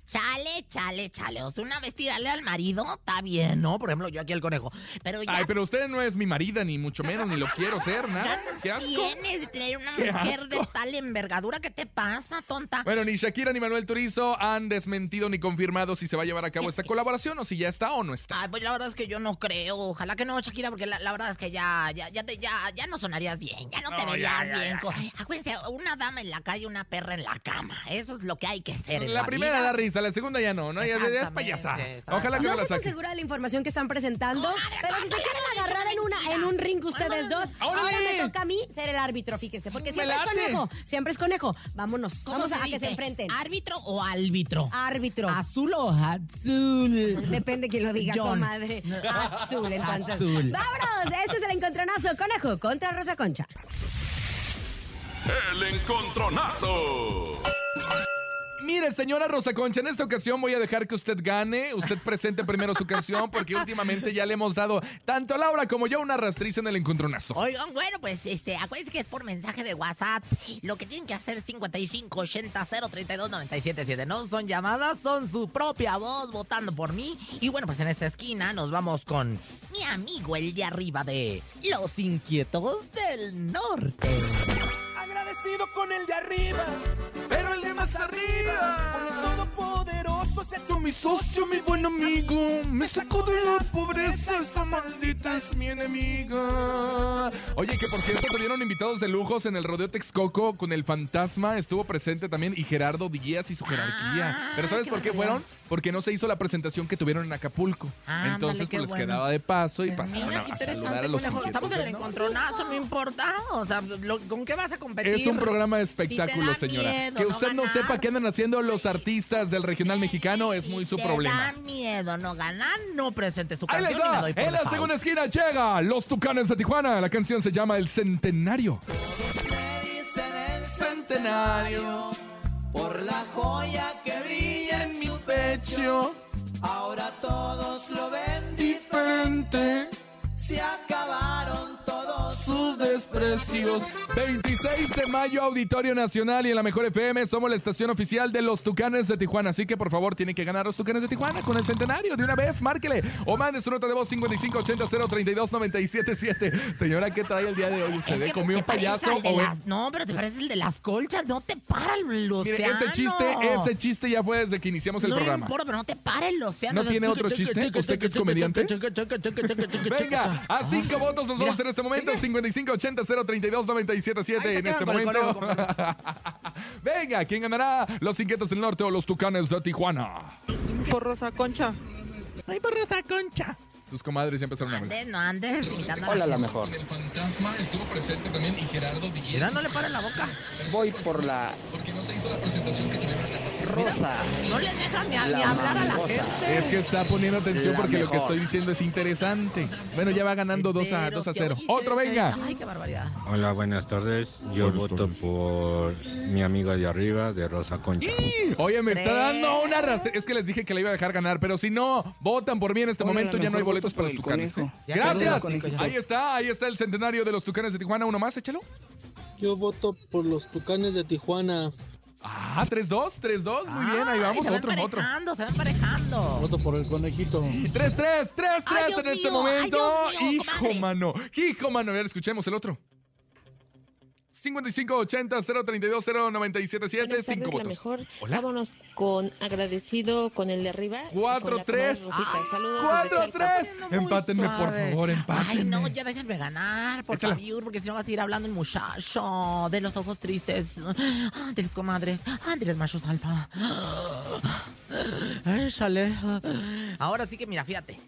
Chale, chale, chale. O sea, una vez tirarle al marido, está bien, ¿no? Por ejemplo, yo aquí el conejo. Pero ya
Ay, pero usted no es mi marida, ni mucho menos, ni lo quiero ser, nada. ¿Qué asco?
tienes de tener una mujer de tal envergadura. ¿Qué te pasa, tonta?
Bueno, ni Shakira ni Manuel Turizo han desmentido ni confirmado si se va a llevar a cabo esta colaboración o si ya está o no está.
Ay, pues la verdad es que yo no creo. Ojalá que no, Shakira, porque la, la verdad es que ya, ya, ya, te, ya, ya no sonarías bien. Ya no te verías
ya,
bien.
ya.
co- Acuérdense, una dama en la calle, una perra en la cama. Eso es lo que hay que ser en
La
la
primera
vida.
da risa, la segunda ya no, ¿no? Ya, ya es payasada.
exacto.
Ojalá que
No
no la
estoy tan
saque.
segura de la información que están presentando, pero si se quieren agarrar en una en un ring ustedes dos, ahora me toca a mí ser el árbitro, fíjese, porque siempre es conejo, siempre es conejo. Vámonos,
¿Cómo
vamos
se
a, a que se enfrenten.
¿Árbitro o árbitro?
Árbitro.
¿Azul o azul?
Depende quién lo diga,
John.
comadre. Azul, entonces.
Azul.
Vámonos, este es el encontronazo, conejo contra Rosa Concha.
El encontronazo.
Mire, señora Rosa Concha, en esta ocasión voy a dejar que usted gane. Usted presente primero su canción porque últimamente ya le hemos dado tanto a Laura como yo una rastriza en el encontronazo.
Oigan, bueno, pues este, acuérdense que es por mensaje de WhatsApp. Lo que tienen que hacer es 55 80 032 977. No son llamadas, son su propia voz votando por mí. Y bueno, pues en esta esquina nos vamos con mi amigo, el de arriba de Los Inquietos del Norte.
Agradecido con el de arriba,
de más arriba.
Con el todopoderoso se
Con mi socio, mi buen amigo, me sacó de la pobreza esa maldita es mi enemiga. Oye, que por cierto tuvieron invitados de lujos en el rodeo Texcoco con el fantasma. Estuvo presente también y Gerardo Díaz y su jerarquía. Pero ¿sabes
qué
por qué fueron? Porque no se hizo la presentación que tuvieron en Acapulco.
Ándale,
Entonces, pues les
bueno.
quedaba de paso y pasaron
Mira,
a, a saludar a los
conejo. Estamos en el encontronazo, no importa. O sea, lo- ¿con qué vas a competir?
Es un programa de
Si te
espectáculo,
da
señora.
miedo
que
no
usted no sepa qué andan haciendo los artistas del regional mexicano es muy su
te
problema.
da miedo no ganar, no presentes tu
Ahí
canción
les
y me
va.
doy por
En la
default.
segunda esquina llega Los Tucanes de Tijuana. La canción se llama El Centenario.
centenario por la joya que brilla en mi pecho. Ahora todos lo ven diferente. Se todos sus desprecios.
26 de mayo, Auditorio Nacional y en la Mejor FM somos la estación oficial de los Tucanes de Tijuana. Así que por favor tienen que ganar los Tucanes de Tijuana con el centenario. De una vez, márquele o mande su nota de voz 5580-032-977. Señora, ¿qué trae el día de hoy usted?
Es que
¿Comió un payaso o
las- No, pero te parece el de las colchas. No te para el océano.
Mire, ese chiste, ese chiste ya fue desde que iniciamos el
no
programa.
importa, pero no te para el océano.
¿No tiene otro chiste? ¿Usted que es comediante? Venga, a cinco votos nos vamos en este momento. 5580-032-977 en este momento.
conejo,
Venga, ¿quién ganará? ¿Los Inquietos del Norte o los Tucanes de Tijuana?
Por Rosa Concha.
Ay, por Rosa Concha. Sus comadres ya empezaron a hablar.
Andes, no andes imitando a
Hola, la mejor. El fantasma estuvo presente también y Gerardo Villegas.
No le paren la boca.
Voy por la
Porque no se hizo la presentación que tuvieron
rosa.
No les dejas ni, a-
La
ni hablar a la gente.
Es que está poniendo atención
La
porque lo que
mejor.
estoy diciendo es interesante. Bueno, ya va ganando 2 a, 2 a 0. Otro, venga.
Ay, qué barbaridad.
Hola, buenas tardes. Yo
Buenas
voto
tardes.
por mi amiga de arriba, de Rosa Concha.
Oye, me está dando una rastre- Es que les dije que la iba a dejar ganar, pero si no votan por mí en este
Hola,
momento,
la
ya no hay
mejor
boletos para los tucanes. ¿eh? Gracias.
conejito.
Ahí está, ahí está el centenario de los tucanes de Tijuana. Uno más, échalo.
Yo voto por los Tucanes de Tijuana.
Ah, 3-2, 3-2. Muy bien, ahí vamos.
se van
Otro, otro.
emparejando, se van emparejando.
Voto por el conejito.
3-3, 3-3
Ay, Dios
en este
mío, ay,
momento.
Dios mío,
Hijo, mano. Hijo, mano. A ver, escuchemos el otro. 5580-032-0977.
Buenas
Cinco
tardes, la
votos.
mejor.
Hola.
Vámonos con agradecido con el de arriba. y con la
4-3.
comadre Rosita. Saludos desde Chalco.
4-3. Empátenme, por favor,
Ay,
empátenme.
no, ya déjenme ganar, por
Échala.
favor, porque si no va a seguir hablando el muchacho de los ojos tristes. Ángeles comadres, ángeles machos alfa. Échale. Ahora sí que mira, fíjate.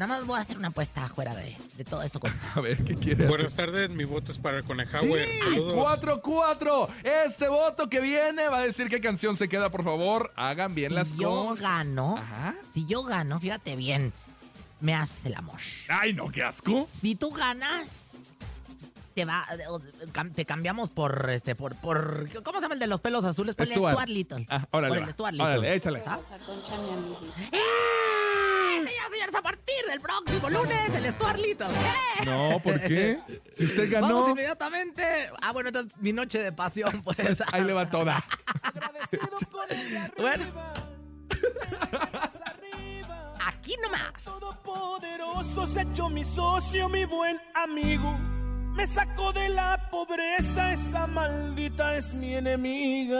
Nada más voy a hacer una apuesta fuera de, de todo esto. Con...
A ver, ¿qué quiere
Buenas tardes, mi voto es para el Conejauer. Saludos.
4-4. Este voto que viene va a decir qué canción se queda, por favor. Hagan bien las
si yo
cosas.
gano, si yo gano, fíjate bien, me haces el amor.
Ay, no, qué asco.
Si tú ganas, te va, te cambiamos por este, por, por, ¿cómo se llama el de los pelos azules? Ponle
Stuart.
Stuart Little.
Ah, órale,
Por el. Stuart Little.
Órale, échale.
¿Ah?
Rosa Concha, mi amiguis.
¡Eh! A partir del próximo lunes, el Stuart Little. ¡Eh!
No, ¿por qué? Si usted ganó.
Vamos inmediatamente. Ah, bueno, entonces mi noche de pasión, pues.
Ahí le va toda.
bueno. Aquí nomás.
Todopoderoso se echó mi socio, mi buen amigo. Me sacó de la pobreza, esa maldita es mi enemiga.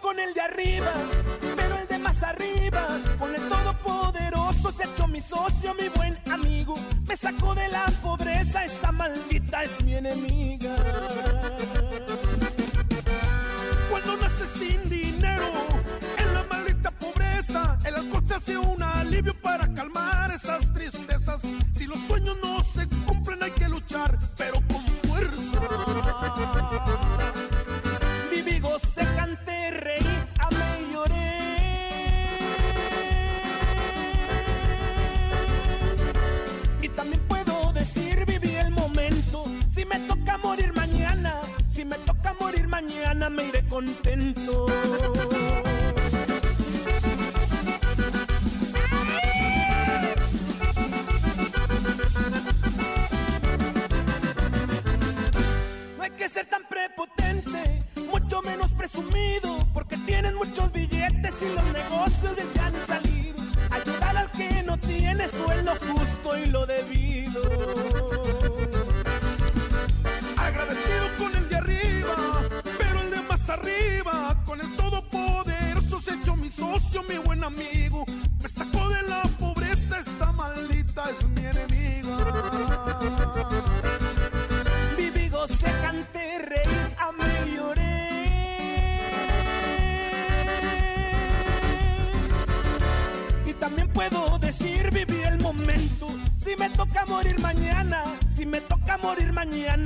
Con el de arriba, pero el de más arriba, con el todopoderoso se echó mi socio, mi buen amigo. Me sacó de la pobreza, esa maldita es mi enemiga. Cuando naces sin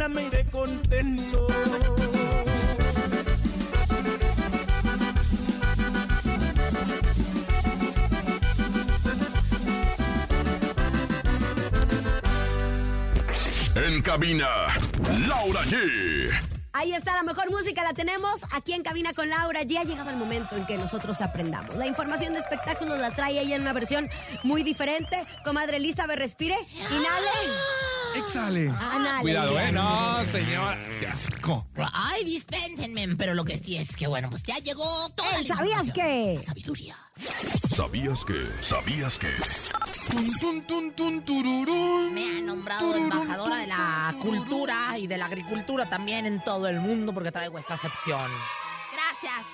mañana, me iré contento.
En cabina, Laura G.
Ahí está la mejor música, la tenemos aquí en cabina con Laura. Ya ha llegado el momento en que nosotros aprendamos. La información de espectáculos la trae ella en una versión muy diferente. Comadre me respire. Inhale.
Exhale.
Anale.
Cuidado, ¿eh? No, señora. Qué asco.
Ay, dispénsenme, pero lo que sí es que, bueno, pues ya llegó toda la
Eh, ¿Sabías
información.
qué?
La sabiduría.
¿Sabías que? ¿Sabías que?
Tun, tun, tun, tun, tururún.
Me ha nombrado embajadora de la cultura y de la agricultura también en todo el mundo porque traigo esta sección. Gracias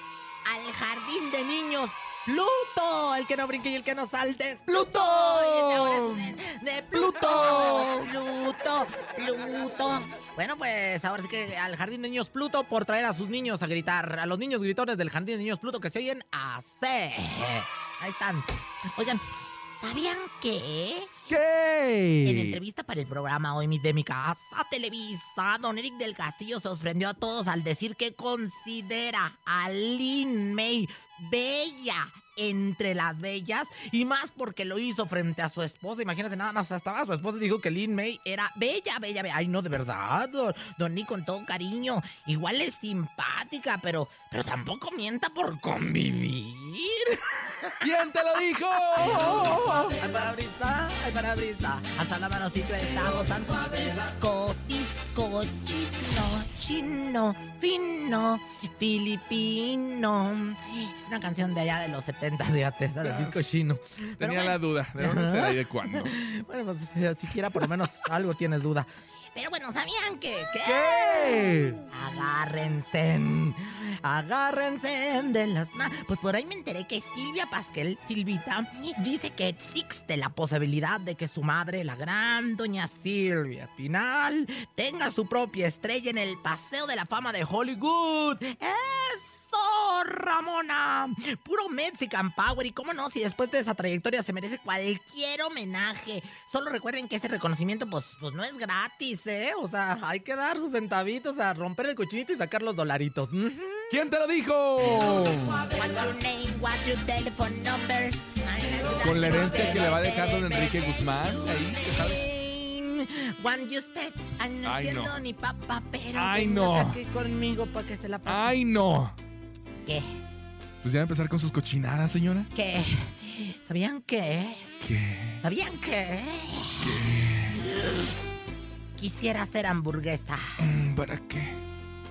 al jardín de niños Pluto, el que no brinque y el que no salte es Pluto. Y este ahora es un de, de Pluto. Pluto, Pluto. Bueno, pues ahora sí que al jardín de niños Pluto por traer a sus niños a gritar, a los niños gritones del jardín de niños Pluto que se oyen así. Ahí están. Oigan, ¿sabían que? En entrevista para el programa Hoy de mi casa, Televisa, don Eric del Castillo sorprendió a todos al decir que considera a Lin May bella entre las bellas y más porque lo hizo frente a su esposa. Imagínense nada más, estaba su esposa dijo que Lin May era bella, bella, bella. Ay, no, de verdad, don, don Nick, con todo cariño. Igual es simpática, pero, pero tampoco mienta por convivir.
¿Quién te lo dijo?
Ay, parabrisa, ay, parabrisa. Alza la manocito, estamos santo disco, disco, chino, chino, fino, filipino. Es una canción de allá de los 70, fíjate, esa del disco chino. Pero
Tenía
bueno.
la duda. ¿De dónde será y de cuándo?
Bueno, pues eh, siquiera por lo menos algo tienes duda. Pero bueno, ¿sabían que? ¿Qué?
¿Qué?
Agárrense. Agárrense de las. Pues por ahí me enteré que Silvia Pasquel, Silvita, dice que existe la posibilidad de que su madre, la gran doña Silvia Pinal, tenga su propia estrella en el Paseo de la Fama de Hollywood. ¡Eso, Ramona! Puro Mexican Power. Y cómo no, si después de esa trayectoria se merece cualquier homenaje. Solo recuerden que ese reconocimiento, pues, pues no es gratis, ¿eh? O sea, hay que dar sus centavitos a romper el cochinito y sacar los dolaritos.
¿Quién te lo dijo?
What's your name? What's your telephone number?
Con la herencia que le va a dejar don Enrique Guzmán. Ahí, ¿qué sabes?
Juan y usted, ay, no
Ay,
entiendo
no.
ni papá, pero
Ay, no.
saque conmigo para que se la pase.
¡Ay, no!
¿Qué?
Pues ya va a empezar con sus cochinadas, señora.
¿Qué? ¿Sabían qué?
¿Qué?
¿Sabían qué? Quisiera hacer hamburguesa.
Mm, ¿Para qué?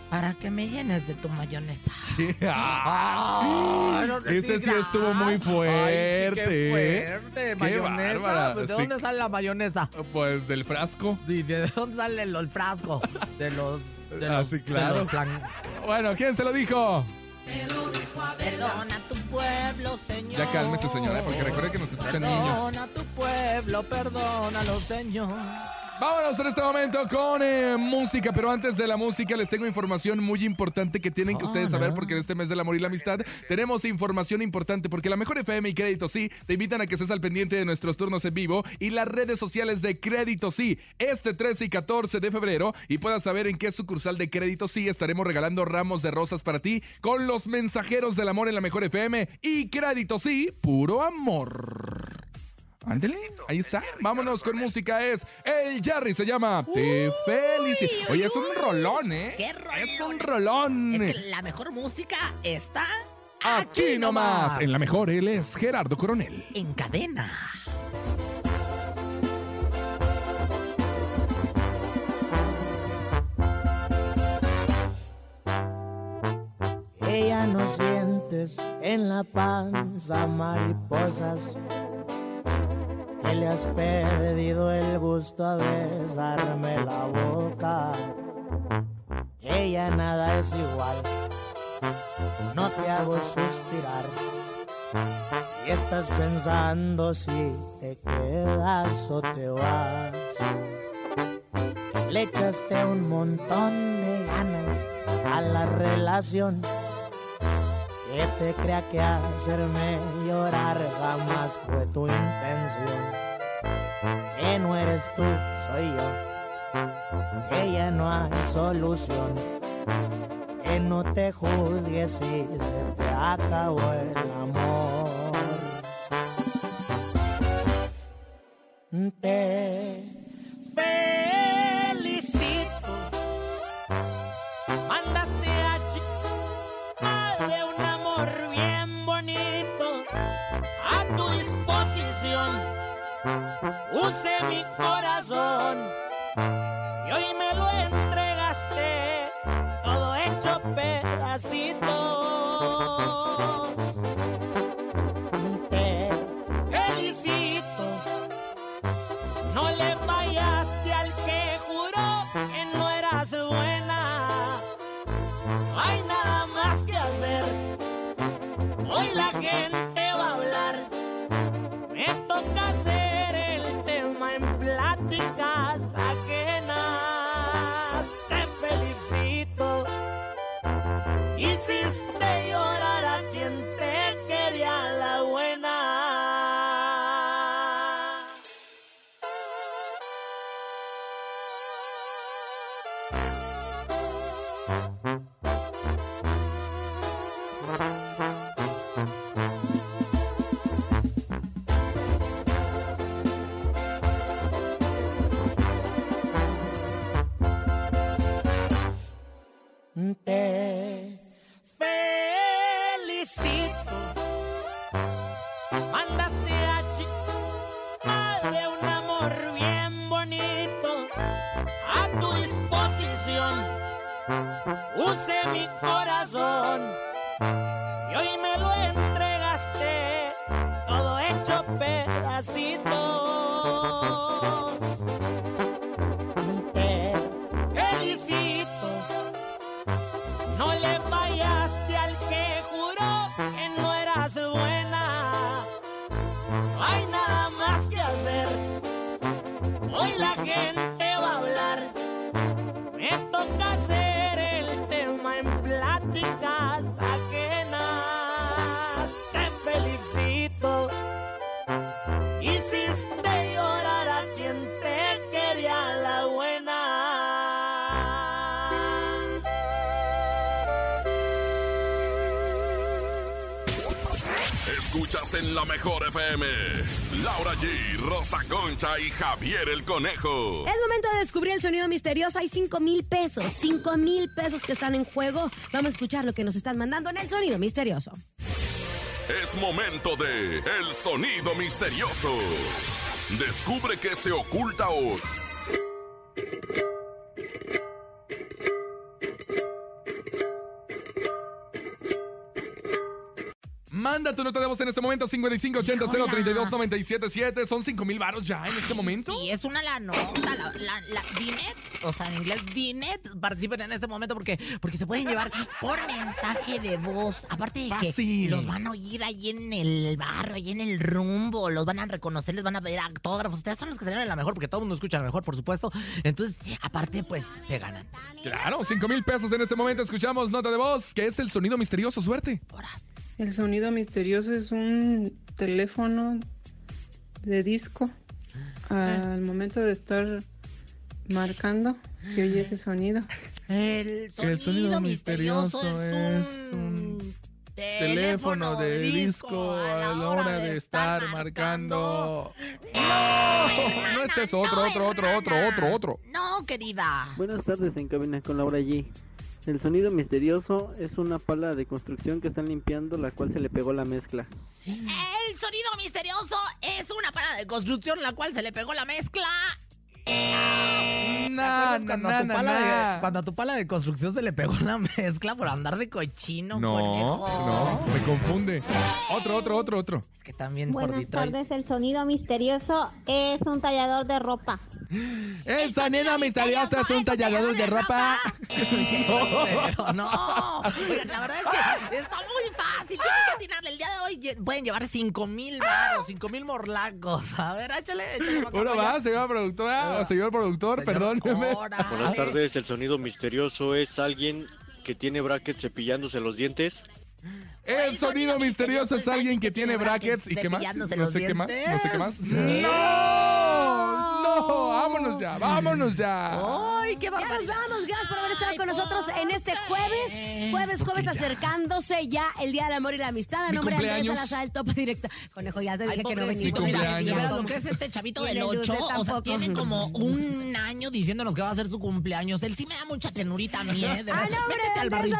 Para que me llenes de tu mayonesa.
Ah,
Ay, no sé
Ese sí estuvo muy
Ay, sí,
fuerte.
qué
¿eh?
fuerte.
Qué
Mayonesa. Pues, ¿De
Sí.
dónde sale la mayonesa?
Pues del frasco.
¿Y ¿De dónde sale el, frasco? De los. De
Ah,
los,
sí,
de
claro.
los plan-
Bueno, ¿quién se lo dijo?
Perdona tu pueblo, Señor.
Ya cálmese, señora, porque recuerde que nos escuchan niños.
Perdona tu pueblo, perdónalo, Señor.
Vámonos en este momento con eh, música, pero antes de la música les tengo información muy importante que tienen que ustedes saber porque en este mes del amor y la amistad tenemos información importante porque la mejor FM y Crédito Sí te invitan a que estés al pendiente de nuestros turnos en vivo y las redes sociales de Crédito Sí este 13 y 14 de febrero y puedas saber en qué sucursal de Crédito Sí estaremos regalando ramos de rosas para ti con los mensajeros del amor en la mejor FM y Crédito Sí, puro amor. Ándele, ahí está. Vámonos con música. Es el Jerry, se llama Te felicito. Oye, es un rolón, ¿eh?
¡Qué rolón!
Es un rolón.
Es que la mejor música está
Aquí nomás. En la mejor, él es Gerardo Coronel.
en cadena.
Ella no sientes en la panza mariposas que le has perdido el gusto a besarme la boca. Ella nada es igual no te hago suspirar. Y estás pensando si te quedas o te vas. Le echaste un montón de ganas a la relación. Que te crea que hacerme llorar jamás fue tu intención. Que no eres tú, soy yo. Que ya no hay solución. Que no te juzgues si se te acabó el amor. Te felicito. Te pedacitos. Te felicito. No le fallaste al que juró que no eras buena. No hay nada más que hacer. Hoy la gente la
mejor FM. Laura G, Rosa Concha y Javier el Conejo.
Es momento de descubrir el sonido misterioso. Hay 5 mil pesos. 5 mil pesos que están en juego. Vamos a escuchar lo que nos están mandando en el sonido misterioso.
Es momento de El Sonido Misterioso. Descubre qué se oculta hoy.
Manda tu nota de voz en este momento 5580-032-977. Son 5 mil varos ya en este momento.
Sí, es una la nota, la, la, la Dinet, o sea, en inglés Dinet, participen en este momento porque, porque se pueden llevar por mensaje de voz. Aparte de que
Fácil.
los van a oír ahí en el barrio, ahí en el rumbo, los van a reconocer, les van a pedir autógrafos. Ustedes son los que en la mejor, porque todo el mundo escucha la mejor, por supuesto. Entonces, aparte, pues, se ganan.
Claro, 5 mil pesos en este momento. Escuchamos nota de voz, que es el sonido misterioso. Suerte.
El sonido misterioso es un teléfono de disco. Al momento de estar marcando, se oye ese sonido.
El
El sonido misterioso es un teléfono de disco a la hora de estar marcando. No, no es eso, otro, otro, otro, otro, otro, otro.
No, querida.
Buenas tardes en cabina con Laura G. El sonido misterioso es una pala de construcción que están limpiando la cual se le pegó la mezcla.
El sonido misterioso es una parada de construcción la cual se le pegó la mezcla.
Nah,
cuando,
nah,
a tu pala
nah.
De, cuando a tu pala de construcción se le pegó la mezcla por andar de cochino,
No,
conejo?
no, me confunde. Otro, otro, otro, otro.
Es que también por
Buenas
Detroit.
tardes, el sonido misterioso es un tallador de ropa.
El sonido misterioso es un tallador de ropa.
Pero no. Oigan, la verdad es que está muy fácil. Tienen que atinarle. El día de hoy pueden llevar 5 mil varos, 5 mil morlacos. A ver, échale, échale.
Uno más, señora productora señor productor, perdón.
Buenas tardes, el sonido misterioso es alguien que tiene brackets cepillándose los dientes.
El sonido misterioso es alguien que tiene brackets y qué más. No sé qué más. No sé qué más. ¡No! ¡No! ¡Vámonos ya! ¡Vámonos ya!
¡Ay, qué
Ya nos
barbaridad!
vamos, gracias por haber estado con nosotros en este jueves. Jueves, jueves, acercándose ya el Día del Amor y la Amistad. A nombre de Andrés. Salazar, el topo directo. Conejo, ya te dije
Ay,
que no venimos.
mira, lo que es este chavito del
el de
8,
usted
o sea, tiene como un año diciéndonos que va a ser su cumpleaños. Él sí me da mucha ternurita a mí, ¿eh? De Métete al barril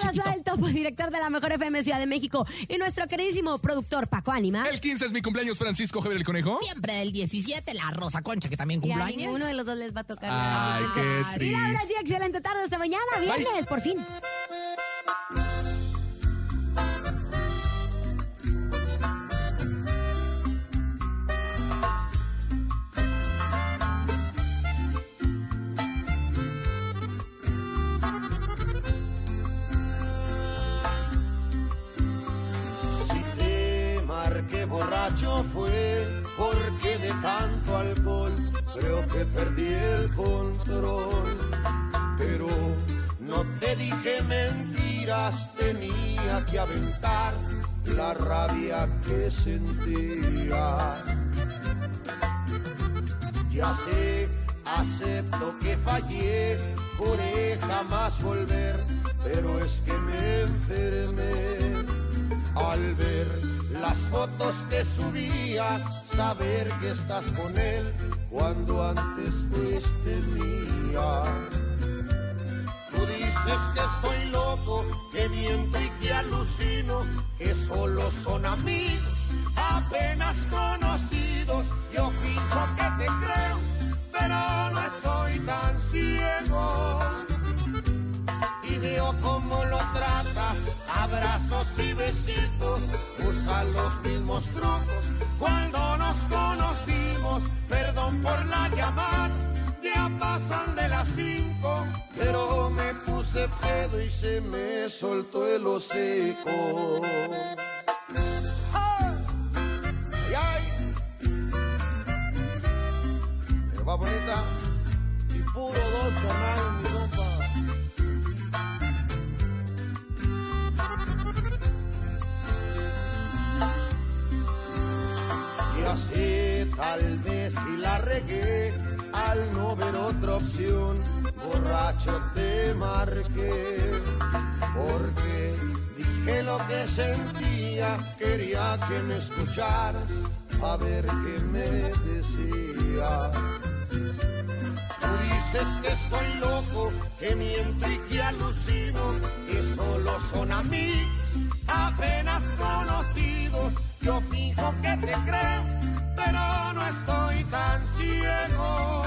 director de la Mejor FM Ciudad de México. Y nuestro queridísimo productor Paco Anima.
El 15 es mi cumpleaños, Francisco Javier el Conejo.
Siempre el 17, la Rosa Concha, que también
Y a
cumpleaños.
ninguno de los dos les va a tocar.
Ay, qué
Y Laura
triste.
G, excelente tarde hasta mañana, viernes, por fin.
Borracho fue porque de tanto alcohol creo que perdí el control. Pero no te dije mentiras, tenía que aventar la rabia que sentía. Ya sé, acepto que fallé, juré jamás volver, pero es que me enfermé. Al ver las fotos que subías, saber que estás con él cuando antes fuiste mía. Tú dices que estoy loco, que miento y que alucino, que solo son amigos, apenas conocidos. Yo fijo que te creo, pero no estoy tan ciego. Y veo cómo lo tratas, abrazos y besitos, usa los mismos trucos. Cuando nos conocimos, perdón por la llamada, ya pasan de las cinco, pero me puse pedo y se me soltó el hocico. ¡Ay! ¡Ay, va bonita y puro dos canales, mi compa. Y así tal vez si la regué al no ver otra opción, borracho te marqué. Porque dije lo que sentía, quería que me escucharas, a ver qué me decías. Tú dices que estoy loco, que miento y que alucino, que solo son amigos, apenas conocidos. Yo fijo que te creo, pero no estoy tan ciego.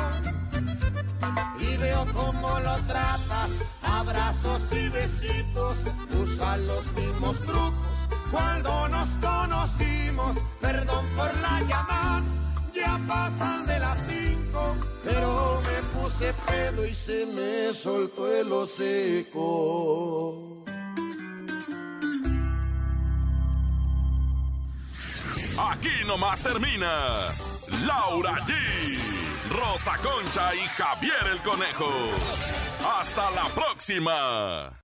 Y veo cómo lo tratas, abrazos y besitos, usa los mismos trucos. Cuando nos conocimos, perdón por la llamada, ya pasan de las cinco, pero me puse pedo y se me soltó el hocico.
Aquí nomás termina Laura G, Rosa Concha y Javier el Conejo. Hasta la próxima.